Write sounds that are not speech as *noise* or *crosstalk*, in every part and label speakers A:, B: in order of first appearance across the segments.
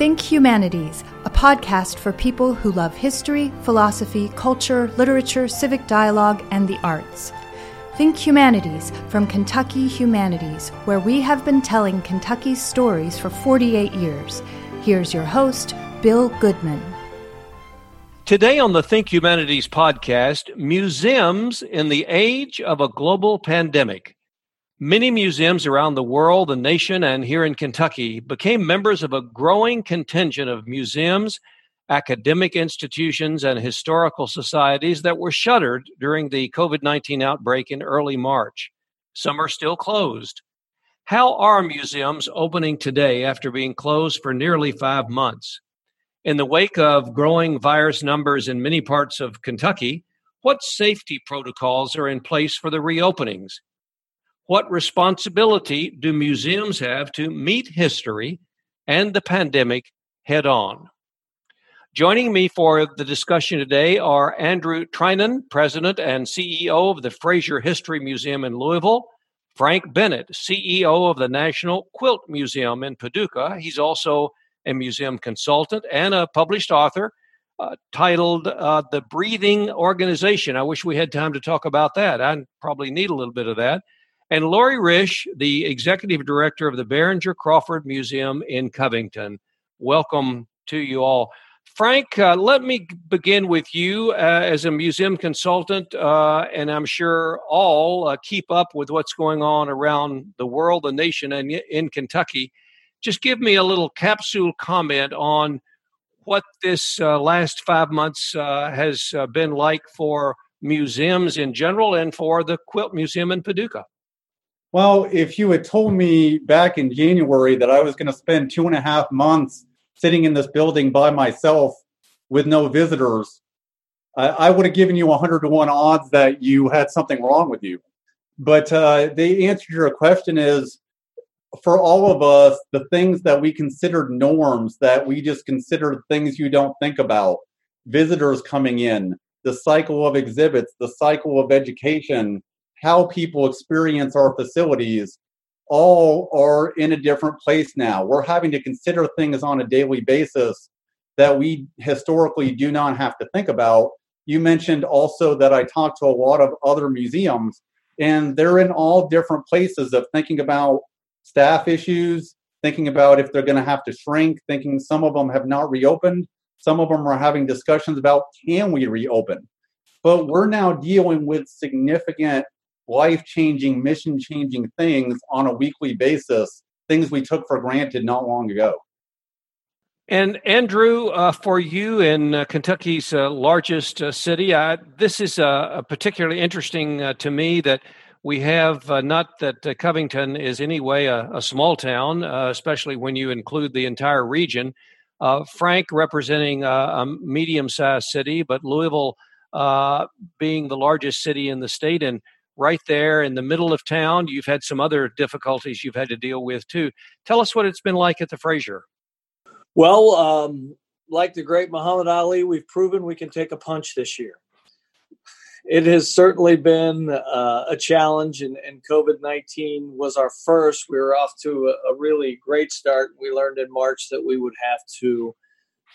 A: Think Humanities, a podcast for people who love history, philosophy, culture, literature, civic dialogue, and the arts. Think Humanities from Kentucky Humanities, where we have been telling Kentucky's stories for 48 years. Here's your host, Bill Goodman.
B: Today on the Think Humanities podcast, museums in the age of a global pandemic. Many museums around the world, the nation, and here in Kentucky became members of a growing contingent of museums, academic institutions, and historical societies that were shuttered during the COVID 19 outbreak in early March. Some are still closed. How are museums opening today after being closed for nearly five months? In the wake of growing virus numbers in many parts of Kentucky, what safety protocols are in place for the reopenings? What responsibility do museums have to meet history and the pandemic head on? Joining me for the discussion today are Andrew Treinen, President and CEO of the Frazier History Museum in Louisville, Frank Bennett, CEO of the National Quilt Museum in Paducah. He's also a museum consultant and a published author uh, titled uh, The Breathing Organization. I wish we had time to talk about that. I probably need a little bit of that and Lori Risch, the executive director of the Behringer Crawford Museum in Covington. Welcome to you all. Frank, uh, let me begin with you uh, as a museum consultant, uh, and I'm sure all uh, keep up with what's going on around the world, the nation, and in Kentucky. Just give me a little capsule comment on what this uh, last five months uh, has been like for museums in general and for the Quilt Museum in Paducah.
C: Well, if you had told me back in January that I was going to spend two and a half months sitting in this building by myself with no visitors, I, I would have given you 100 to 1 odds that you had something wrong with you. But uh, the answer to your question is for all of us, the things that we considered norms, that we just considered things you don't think about, visitors coming in, the cycle of exhibits, the cycle of education, how people experience our facilities all are in a different place now. We're having to consider things on a daily basis that we historically do not have to think about. You mentioned also that I talked to a lot of other museums, and they're in all different places of thinking about staff issues, thinking about if they're going to have to shrink, thinking some of them have not reopened. Some of them are having discussions about can we reopen? But we're now dealing with significant life changing, mission changing things on a weekly basis, things we took for granted not long ago.
B: And Andrew, uh, for you in uh, Kentucky's uh, largest uh, city, this is uh, particularly interesting uh, to me that we have not that Covington is anyway a, a small town, especially when you include the entire region. Frank representing a medium sized city, but Louisville being the largest city in the state. And right there in the middle of town. You've had some other difficulties you've had to deal with too. Tell us what it's been like at the Frazier.
D: Well, um, like the great Muhammad Ali, we've proven we can take a punch this year. It has certainly been uh, a challenge, and, and COVID 19 was our first. We were off to a, a, really great start. We learned in March that we would have to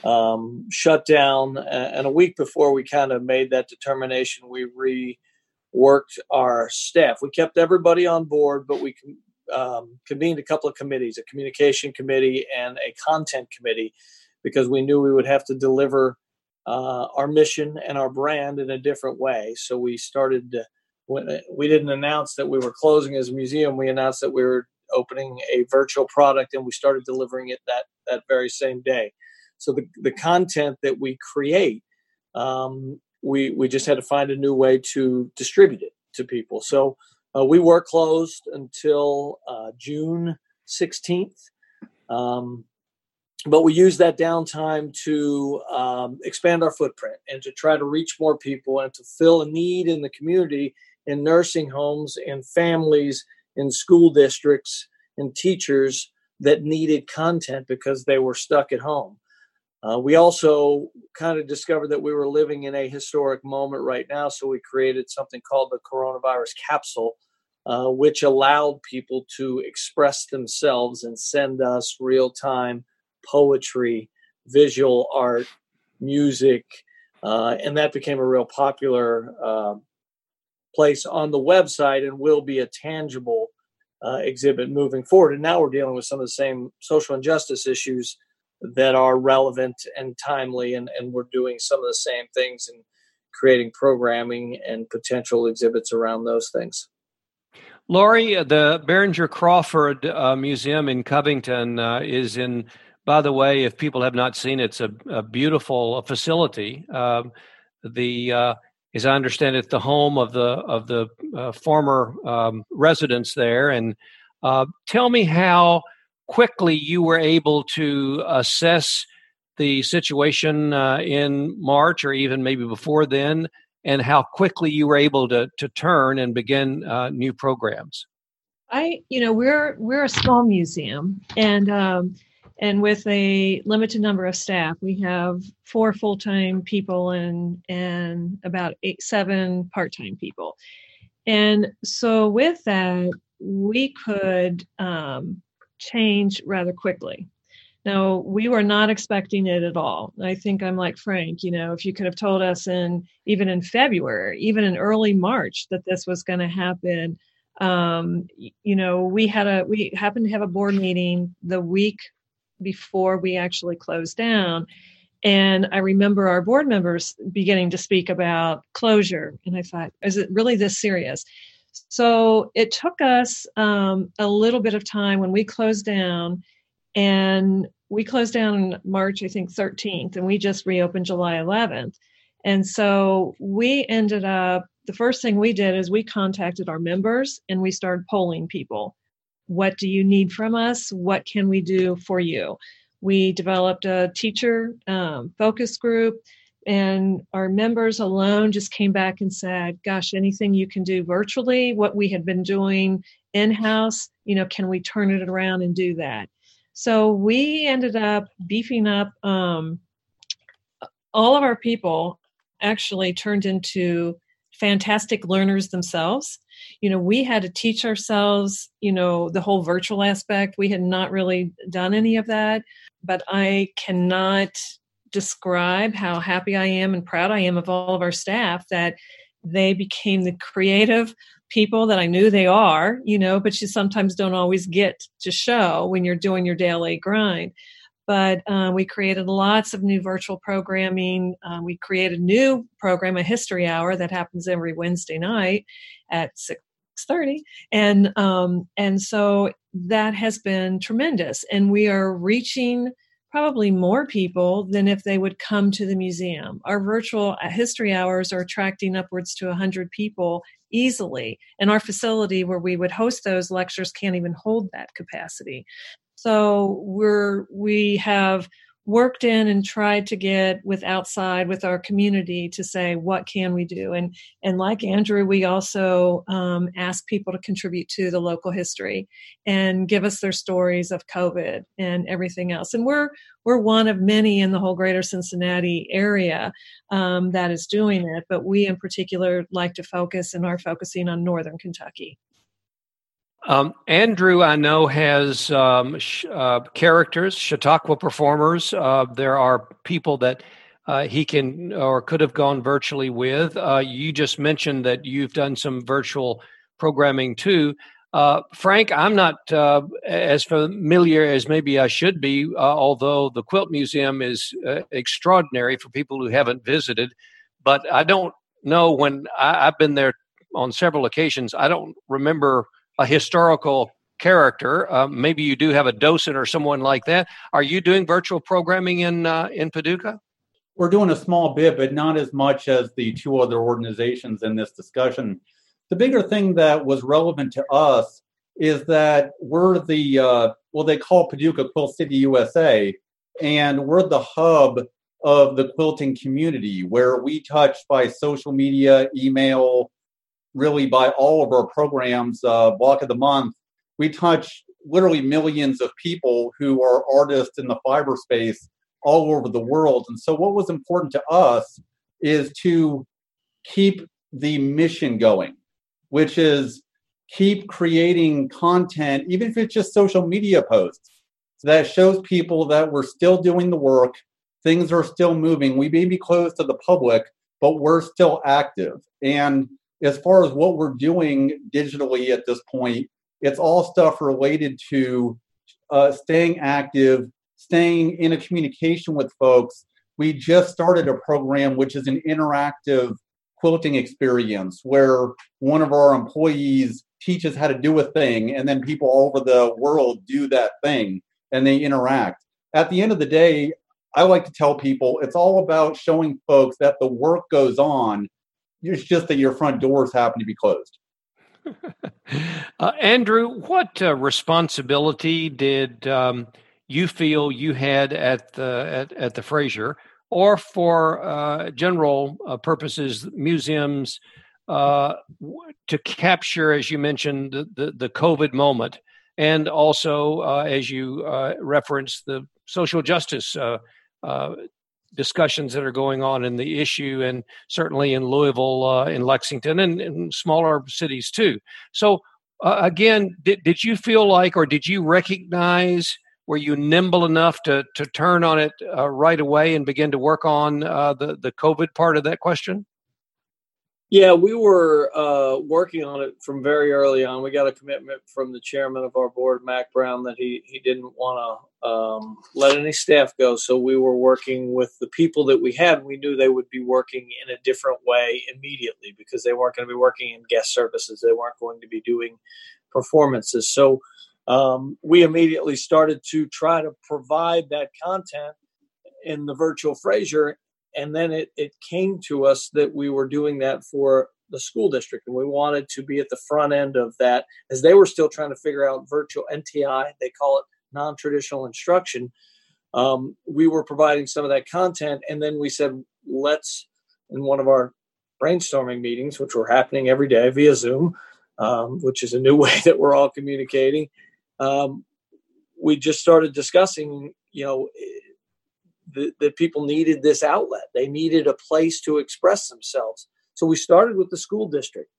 D: um, shut down, and a week before we kind of made that determination, we re worked our staff. We kept everybody on board, but we um, convened a couple of committees, a communication committee and a content committee, because we knew we would have to deliver uh, our mission and our brand in a different way. So we started. to, we didn't announce that we were closing as a museum. We announced that we were opening a virtual product, and we started delivering it that that very same day. So the the content that we create um, we we just had to find a new way to distribute it to people. So uh, we were closed until uh, June 16th. Um, but we used that downtime to um, expand our footprint and to try to reach more people and to fill a need in the community in nursing homes and families in school districts and teachers that needed content because they were stuck at home. Uh, we also kind of discovered that we were living in a historic moment right now, so we created something called the coronavirus capsule, uh, which allowed people to express themselves and send us real time poetry, visual art, music, uh, and that became a real popular uh, place on the website and will be a tangible uh, exhibit moving forward. And now we're dealing with some of the same social injustice issues that are relevant and timely, and, and we're doing some of the same things and creating programming and potential exhibits around those things.
B: Laurie, uh, the Behringer Crawford uh, Museum in Covington uh, is in, by the way, if people have not seen it, it's a, a beautiful facility. Um, the uh, as I understand it, the home of the of the uh, former um, residents there. And uh, tell me how quickly you were able to assess the situation uh, in March or even maybe before then, and how quickly you were able to to turn and begin uh, new programs.
E: I, you know, we're we're a small museum, and um, and with a limited number of staff we have four full-time people and and about eight seven part-time people and so with that we could um, change rather quickly now we were not expecting it at all i think i'm like frank you know if you could have told us in even in february even in early march that this was going to happen um, you know we had a we happened to have a board meeting the week before we actually closed down. And I remember our board members beginning to speak about closure. And I thought, is it really this serious? So it took us um, a little bit of time when we closed down, and we closed down March, I think, 13th, and we just reopened July 11th. And so we ended up, the first thing we did is we contacted our members and we started polling people what do you need from us? What can we do for you? We developed a teacher um, focus group, and our members alone just came back and said, Gosh, anything you can do virtually, what we had been doing in house, you know, can we turn it around and do that? So we ended up beefing up um, all of our people actually turned into fantastic learners themselves you know we had to teach ourselves you know the whole virtual aspect we had not really done any of that but i cannot describe how happy i am and proud i am of all of our staff that they became the creative people that i knew they are you know but you sometimes don't always get to show when you're doing your daily grind but uh, we created lots of new virtual programming. Uh, we created a new program, a history hour that happens every Wednesday night at 6 six thirty, and um, and so that has been tremendous. And we are reaching probably more people than if they would come to the museum. Our virtual uh, history hours are attracting upwards to 100 people easily, and our facility where we would host those lectures can't even hold that capacity. So we're we have worked in and tried to get with outside with our community to say what can we do? And and like andrew we also um, ask people to contribute to the local history and give us their stories of covid and everything else. And we're we're one of many in the whole greater cincinnati area um, that is doing it but we in particular like to focus and are focusing on northern kentucky
B: um, Andrew, I know, has um, sh- uh, characters, Chautauqua performers. Uh, there are people that uh, he can or could have gone virtually with. Uh, you just mentioned that you've done some virtual programming too. Uh, Frank, I'm not uh, as familiar as maybe I should be, although the Quilt Museum is extraordinary for people who haven't visited. But I don't know when I, I've been there on several occasions. I don't remember a historical character. Uh, maybe you do have a docent or someone like that. Are you doing virtual programming in uh, in Paducah?
C: We're doing a small bit, but not as much as the two other organizations in this discussion. The bigger thing that was relevant to us is that we're the uh, well, they call Paducah Quilt City USA, and we're the hub of the quilting community where we touch by social media, email, really by all of our programs, uh, Block of the Month, we touch literally millions of people who are artists in the fiber space all over the world. And so, what was important to us is to keep the mission going, which is keep creating content, even if it's just social media posts. that shows people that we're still doing the work, things are still moving. We may be closed to the public, but we're still active. And as far as what we're doing digitally at this point, it's all stuff related to uh, staying active, staying in a communication with folks. We just started a program which is an interactive quilting experience where one of our employees teaches how to do a thing and then people all over the world do that thing and they interact. At the end of the day, I like to tell people it's all about showing folks that the work goes on. It's just that your front doors happen to be closed. *laughs*
B: uh, Andrew, what uh, responsibility did um, you feel you had at the at, at the Frazier, or for uh, general uh, purposes, museums, uh, to capture, as you mentioned, the, the, the COVID moment, and also uh, as you referenced the social justice discussions that are going on in the issue, and certainly in Louisville, uh, in Lexington, and in smaller cities too. So, uh, again, did, did you feel like, or did you recognize, were you nimble enough to to turn on it uh, right away and begin to work on uh, the the COVID part of that question?
D: Yeah, we were uh, working on it from very early on. We got a commitment from the chairman of our board, Mac Brown, that he he didn't want to um, let any staff go. So we were working with the people that we had. We knew they would be working in a different way immediately because they weren't going to be working in guest services. They weren't going to be doing performances. So um, we immediately started to try to provide that content in the virtual Frazier and then it, it came to us that we were doing that for the school district and we wanted to be at the front end of that as they were still trying to figure out virtual nti they call it non-traditional instruction. Um, we were providing some of that content and then we said let's in one of our brainstorming meetings which were happening every day via zoom um, which is a new *laughs* way that we're all communicating um, we just started discussing you know that, people needed this outlet. They needed a place to express themselves. So we started with the school district,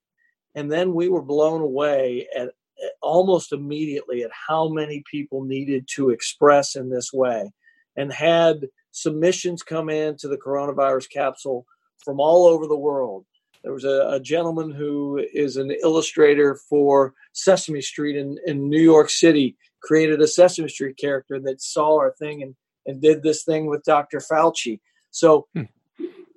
D: and then we were blown away at, at almost immediately at how many people needed to express in this way, and had submissions come in to the coronavirus capsule from all over the world. There was a, a, gentleman who is an illustrator for Sesame Street in, in New York City, created a Sesame Street character that saw our thing and and did this thing with Dr. Fauci. So hmm.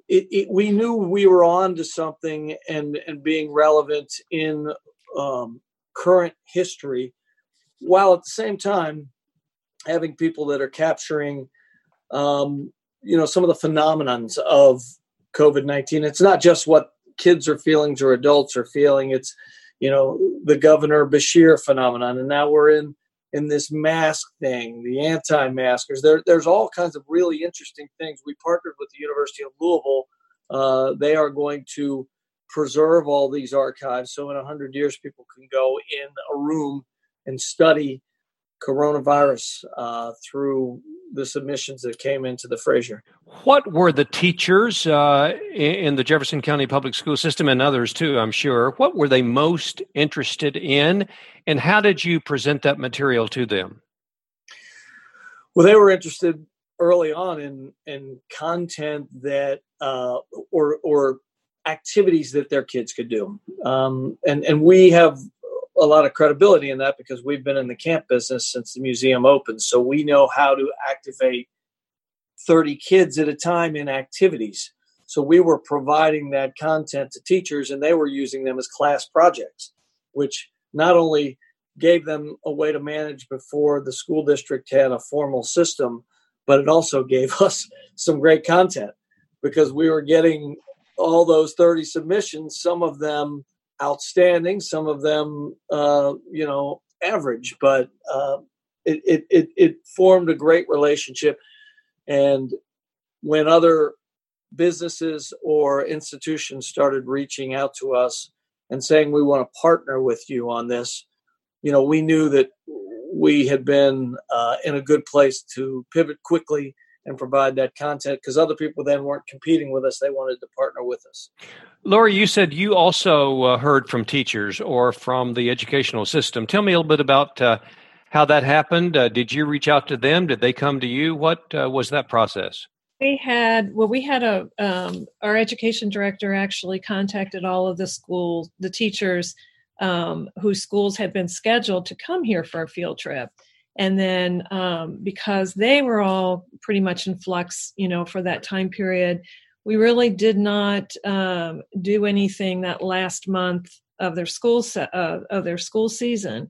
D: it, it, we knew we were on to something and, and being relevant in um, current history, while at the same time having people that are capturing, um, you know, some of the phenomenons of COVID nineteen. It's not just what kids are feeling or adults are feeling. It's you know the governor Beshear phenomenon, and now we're in in this mask thing, the anti-maskers. There, there's all kinds of really interesting things. We partnered with the University of Louisville. Uh, they are going to preserve all these archives, so in hundred years, people can go in a room and study coronavirus uh, through the submissions that came into the Frazier.
B: What were the teachers uh, in the Jefferson County Public School System and others too, I'm sure, what were they most interested in and how did you present that material to them?
D: Well, they were interested early on in, in content that uh, or, or activities that their kids could do. Um, and, and we have a lot of credibility in that because we've been in the camp business since the museum opened. So we know how to activate 30 kids at a time in activities. So we were providing that content to teachers and they were using them as class projects, which not only gave them a way to manage before the school district had a formal system, but it also *laughs* gave us some great content because we were getting all those 30 submissions, some of them outstanding, some of them, uh, you know, average, but uh, it, it, it, it formed a great relationship. And when other businesses or institutions started reaching out to us and saying, we want to partner with you on this, you know, we knew that we had been uh, in a good place to pivot quickly and provide that content because other people then weren't competing with us. They wanted to partner with us.
B: Lori, you said you also uh, heard from teachers or from the educational system. Tell me a little bit about uh, how that happened? Uh, did you reach out to them? Did they come to you? What uh, was that process?
E: We had well, we had a um, our education director actually contacted all of the schools, the teachers um, whose schools had been scheduled to come here for a field trip, and then um, because they were all pretty much in flux, you know, for that time period, we really did not um, do anything that last month of their school se- uh, of their school season.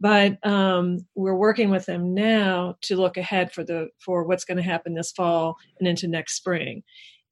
E: But um, we're working with them now to look ahead for the for what's going to happen this fall and into next spring.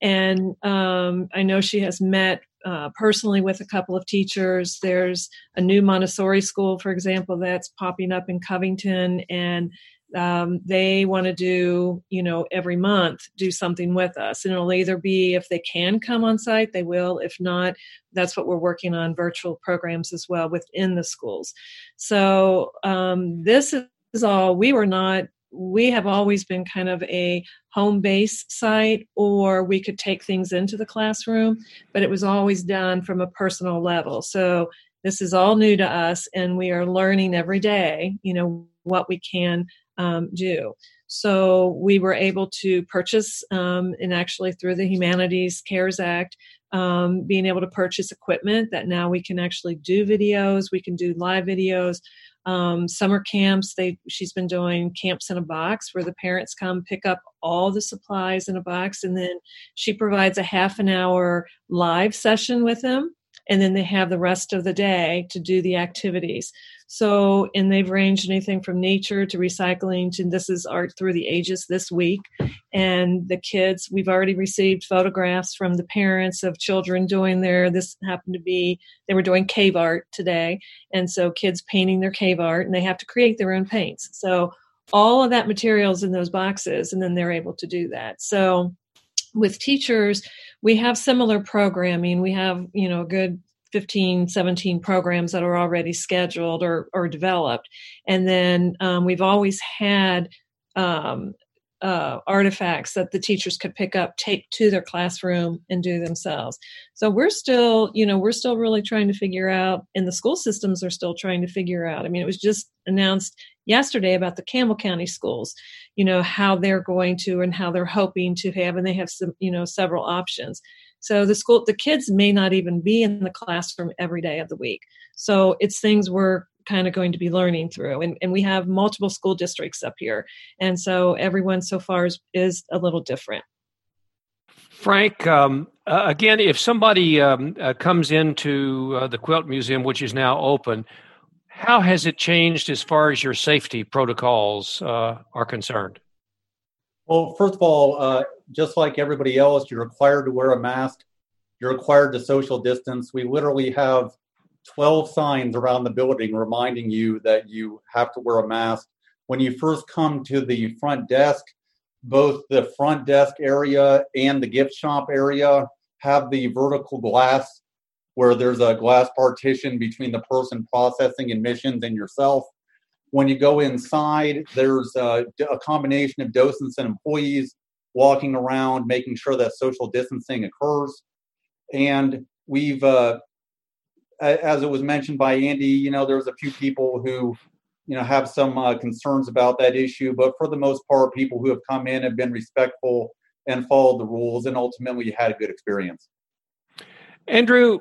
E: And um, i know she has met uh, personally with a couple of teachers. There's a new montessori school for example that's popping up in covington and um, they want to do you know every month do something with us and it'll either be if they can come on site they will. If not that's what we're working on virtual programs as well within the schools. So um, this is all we were not we have always been kind of a home base site or we could take things into the classroom but it was always done from a personal level so this is all new to us and we are learning every day you know what we can um, do. So we were able to purchase, um, and actually through the Humanities CARES Act, um, being able to purchase equipment that now we can actually do videos, we can do live videos. Um, summer camps, they she's been doing camps in a box where the parents come pick up all the supplies in a box, and then she provides a half an hour live session with them and then they have the rest of the day to do the activities. So, and they've ranged anything from nature to recycling to this is art through the ages this week. And the kids, we've already received photographs from the parents of children doing their, this happened to be, they were doing cave art today. And so kids painting their cave art and they have to create their own paints. So, all of that materials in those boxes, and then they're able to do that. So, with teachers, we have similar programming. We have, you know, a good 15, 17 programs that are already scheduled or, or developed. And then um, we've always had um, uh, artifacts that the teachers could pick up, take to their classroom, and do themselves. So we're still, you know, we're still really trying to figure out, and the school systems are still trying to figure out. I mean, it was just announced yesterday about the Campbell County schools, you know, how they're going to and how they're hoping to have, and they have some, you know, several options. So the school, the kids may not even be in the classroom every day of the week. So it's things we're kind of going to be learning through. And, and we have multiple school districts up here. And so everyone so far is, is a little different.
B: Frank, um, uh, again, if somebody um, uh, comes into uh, the Quilt Museum, which is now open, how has it changed as far as your safety protocols uh, are concerned?
C: Well, first of all, uh, just like everybody else, you're required to wear a mask. You're required to social distance. We literally have 12 signs around the building reminding you that you have to wear a mask. When you first come to the front desk, both the front desk area and the gift shop area have the vertical glass where there's a glass partition between the person processing admissions and yourself. When you go inside, there's a, a combination of docents and employees walking around, making sure that social distancing occurs. And we've uh, as it was mentioned by Andy, you know, there's a few people who, you know, have some uh, concerns about that issue, but for the most part, people who have come in have been respectful and followed the rules, and ultimately you had a good experience.
B: Andrew,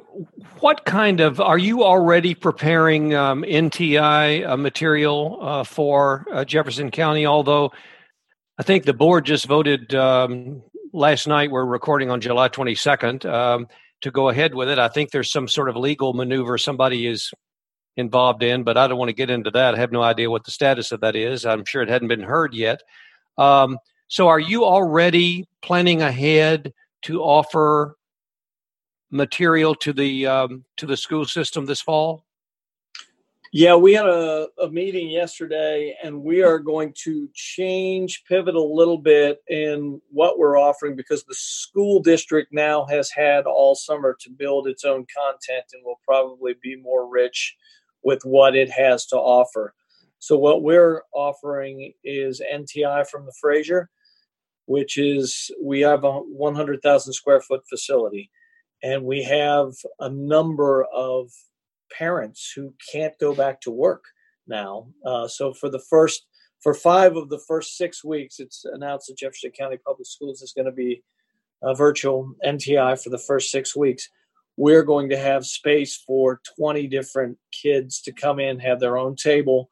B: what kind of are you already preparing um, NTI uh, material uh, for uh, Jefferson County? Although I think the board just voted um, last night. We're recording on July 22nd. Um, to go ahead with it. I think there's some sort of legal maneuver somebody is involved in, but I don't want to get into that. I have no idea what the status of that is. I'm sure it hadn't been heard yet. Um, so, are you already planning ahead to offer material to the um, to the school system this fall?
D: Yeah, we had a, a meeting yesterday, and we are going to change, pivot a little bit in what we're offering because the school district now has had all summer to build its own content and will probably be more rich with what it has to offer. So, what we're offering is NTI from the Frazier, which is we have a 100,000 square foot facility, and we have a number of parents who can't go back to work. now. Uh, so for the first, for five of the first six weeks, it's announced that Jefferson County Public Schools is going to be a virtual NTI for the first six weeks. We're going to have space for 20 different kids to come in, have their own table.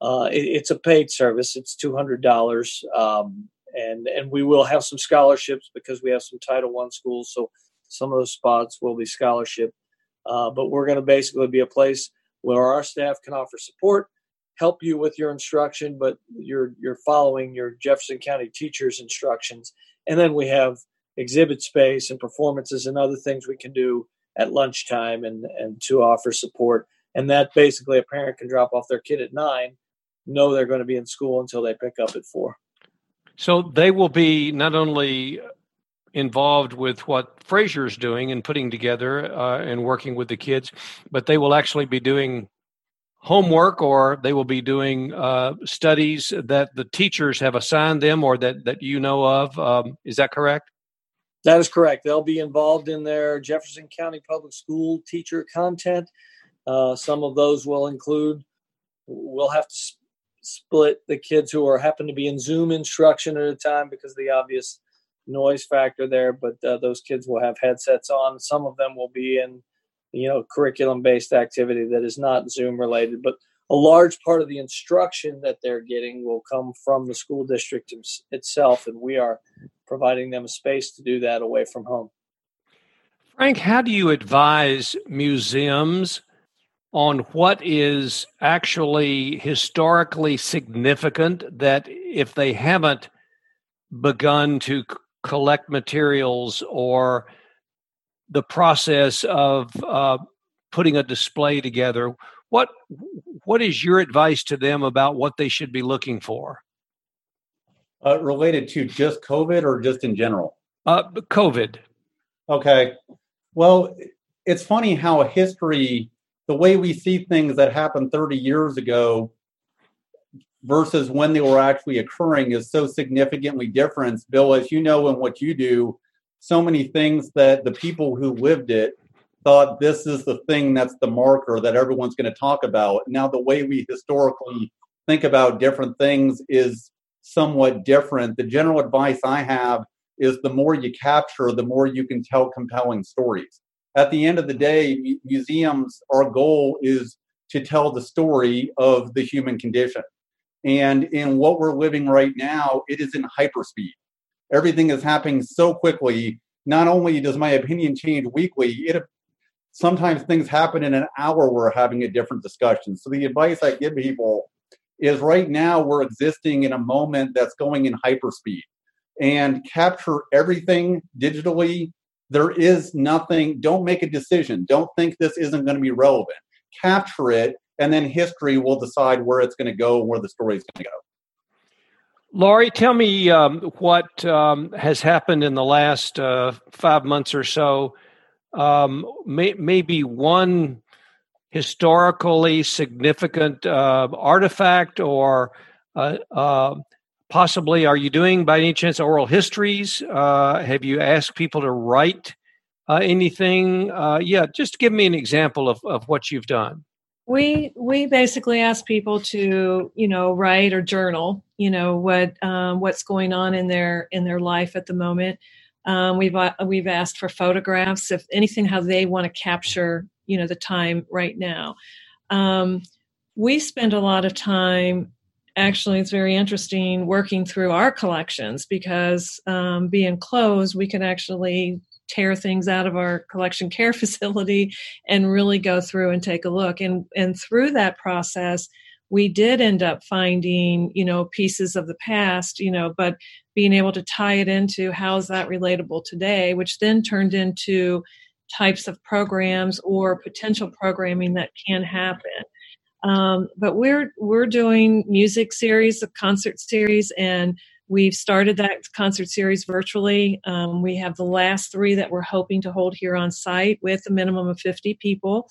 D: Uh, it, it's a paid service. It's $200. Um, and, and we will have some scholarships because we have some Title One schools. So some of those spots will be scholarship. Uh, but we're going to basically be a place where our staff can offer support, help you with your instruction, but you're you're following your Jefferson County teachers' instructions. And then we have exhibit space and performances and other things we can do at lunchtime and and to offer support. And that basically a parent can drop off their kid at nine, know they're going to be in school until they pick up at four.
B: So they will be not only involved with what Frazier's doing and putting together uh, and working with the kids, but they will actually be doing homework or they will be doing uh, studies that the teachers have assigned them or that, that you know of. Um, is that correct?
D: That is correct. They'll be involved in their Jefferson County Public School teacher content. Uh, some of those will include, we'll have to sp- split the kids who are happen to be in Zoom instruction at a time because the obvious noise factor there, but uh, those kids will have headsets on. Some of them will be in, you know, curriculum based activity that is not Zoom related, but a large part of the instruction that they're getting will come from the school district itself, and we are providing them a space to do that away from home.
B: Frank, how do you advise museums on what is actually historically significant that if they haven't begun to collect materials or the process of uh, putting a display together what what is your advice to them about what they should be looking for?
C: Uh, related to just covid or just in general?
B: Uh, covid.
C: Okay. Well it's funny how history the way we see things that happened 30 years ago versus when they were actually occurring is so significantly different. Bill, as you know, and what you do, so many things that the people who lived it thought this is the thing that's the marker that everyone's going to talk about. Now, the way we historically think about different things is somewhat different. The general advice I have is the more you capture, the more you can tell compelling stories. At the end of the day, museums, our goal is to tell the story of the human condition. And in what we're living right now, it is in hyperspeed. Everything is happening so quickly. Not only does my opinion change weekly, it sometimes things happen in an hour we're having a different discussion. So the advice I give people is right now we're existing in a moment that's going in hyperspeed and capture everything digitally. There is nothing, don't make a decision. Don't think this isn't going to be relevant. Capture it and then history will decide where it's going to go, and where the story is going to go.
B: Laurie, tell me um, what um, has happened in the last uh, five months or so. Um, may, maybe one historically significant uh, artifact, or uh, uh possibly, are you doing by any chance oral histories? Uh, have you asked people to write uh, anything? yeah, just give me an example of, of what you've done
E: we we basically ask people to you know write or journal you know what um, what's going on in their in their life at the moment. Um, we've uh, we've asked for photographs if anything how they want to capture you know the time right now. Um, we spend a lot of time actually it's very interesting working through our collections because um, being closed we can actually tear things out of our collection care *laughs* facility and really go through and take a look. And and through that process, we did end up finding, you know, pieces of the past, you know, but being able to tie it into how is that relatable today, which then turned into types of programs or potential programming that can happen. Um, but we're we're doing music series, a concert series, and We've started that concert series virtually. Um, we have the last three that we're hoping to hold here on site with a minimum of 50 people.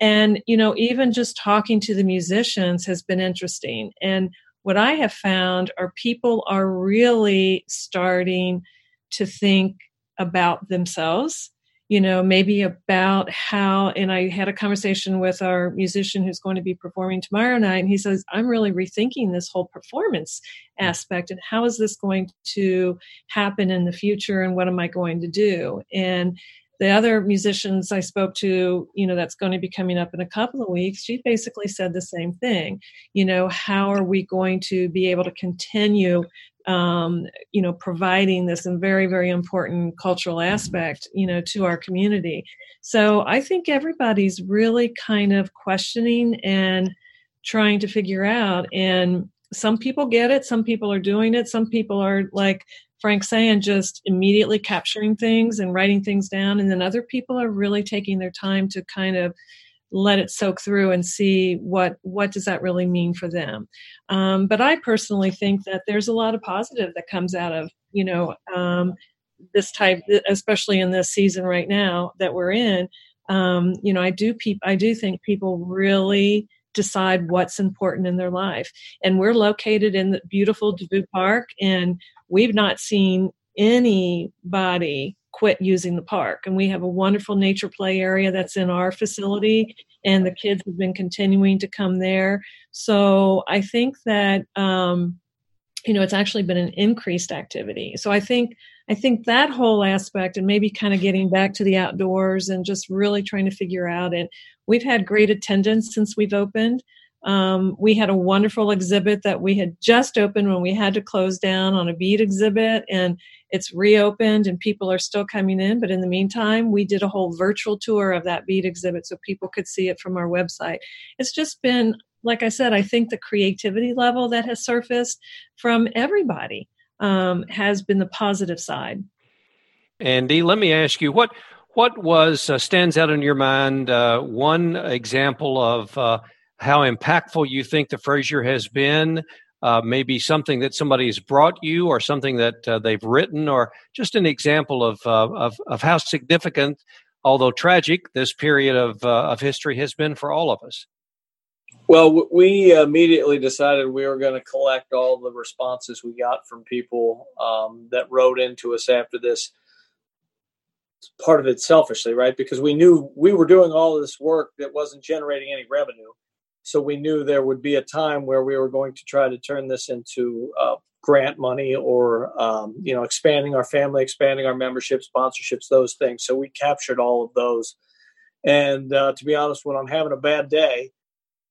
E: And, you know, even just talking to the musicians has been interesting. And what I have found are people are really starting to think about themselves you know, maybe about how, and I had a conversation with our musician who's going to be performing tomorrow night, and he says, I'm really rethinking this whole performance mm. aspect and how is this going to happen in the future and what am I going to do? And the other musicians I spoke to, you know, that's going to be coming up in a couple of weeks, she basically said the same thing. You know, how are we going to be able to continue, um, you know, providing this and very, very important cultural aspect, you know, to our community? So I think everybody's really kind of questioning and trying to figure out. And some people get it, some people are doing it, some people are like, Frank saying just immediately capturing things and writing things down. And then other people are really taking their time to kind of let it soak through and see what what does that really mean for them. Um, but I personally think that there's a lot of positive that comes out of you know um, this type, especially in this season right now that we're in. Um, you know, I do peop- I do think people really decide what's important in their life. And we're located in the beautiful Devou Park, and we've not seen anybody quit using the park. And we have a wonderful nature play area that's in our facility, and the kids have been continuing to come there. So I think that um, you know it's actually been an increased activity. So I think I think that whole aspect, and maybe kind of getting back to the outdoors and just really trying to figure out it. We've had great attendance since we've opened. Um, we had a wonderful exhibit that we had just opened when we had to close down on a bead exhibit, and it's reopened and people are still coming in. But in the meantime, we did a whole virtual tour of that bead exhibit so people could see it from our website. It's just been, like I said, I think the creativity level that has surfaced from everybody um, has been the positive side.
B: Andy, let me ask you what what was uh, stands out in your mind uh, one example of uh, how impactful you think the Frazier has been, uh, maybe something that somebody's brought you or something that uh, they've written, or just an example of, uh, of, of how significant, although tragic, this period of, uh, of history has been for all of us.
D: Well, we immediately decided we were going to collect all the responses we got from people um, that wrote into us after this. Part of it selfishly, right? Because we knew we were doing all this work that wasn't generating any revenue so we knew there would be a time where we were going to try to turn this into uh, grant money or um, you know expanding our family, expanding our membership, sponsorships, those things. So we captured all of those. And uh, to be honest, when I'm having a bad day,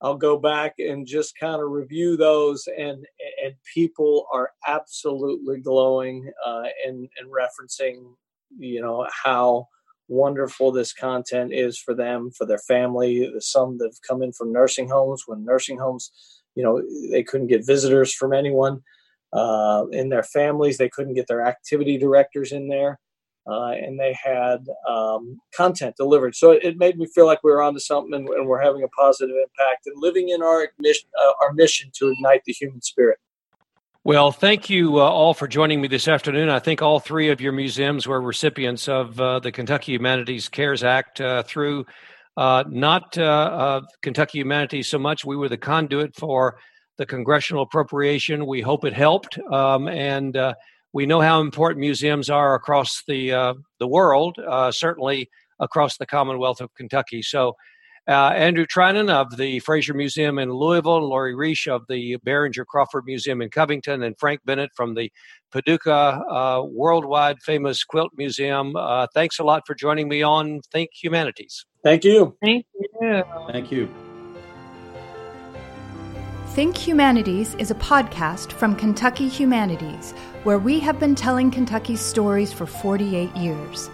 D: I'll go back and just kind of review those, and and people are absolutely glowing uh, and and referencing, you know, how wonderful this content is for them, for their family. Some that have come in from nursing homes when nursing homes, you know, they couldn't get visitors from anyone uh, in their families. They couldn't get their activity directors in there. Uh, and they had um, content delivered. So it, made me feel like we were onto something and, and we're having a positive impact and living in our uh, our mission to ignite the human spirit.
B: Well, thank you uh, all for joining me this afternoon. I think all three of your museums were recipients of uh, the Kentucky Humanities CARES Act uh, through uh, not uh, Kentucky Humanities so much. We were the conduit for the congressional appropriation. We hope it helped, um, and uh, we know how important museums are across the the world, certainly across the Commonwealth of Kentucky. So. Uh, Andrew Treinen of the Frazier Museum in Louisville, and Lori Risch of the Behringer Crawford Museum in Covington, and Frank Bennett from the Paducah uh, worldwide famous quilt museum. Uh, thanks a lot for joining me on Think Humanities.
D: Thank you.
E: Thank you.
C: Thank you.
A: Think Humanities is a podcast from Kentucky Humanities, where we have been telling Kentucky's stories for 48 years.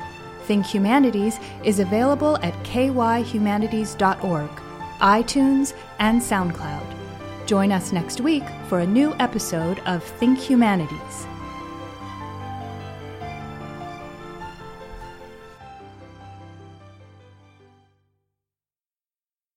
A: Think Humanities is available at kyhumanities.org, iTunes, and SoundCloud. Join us next week for a new episode of Think Humanities.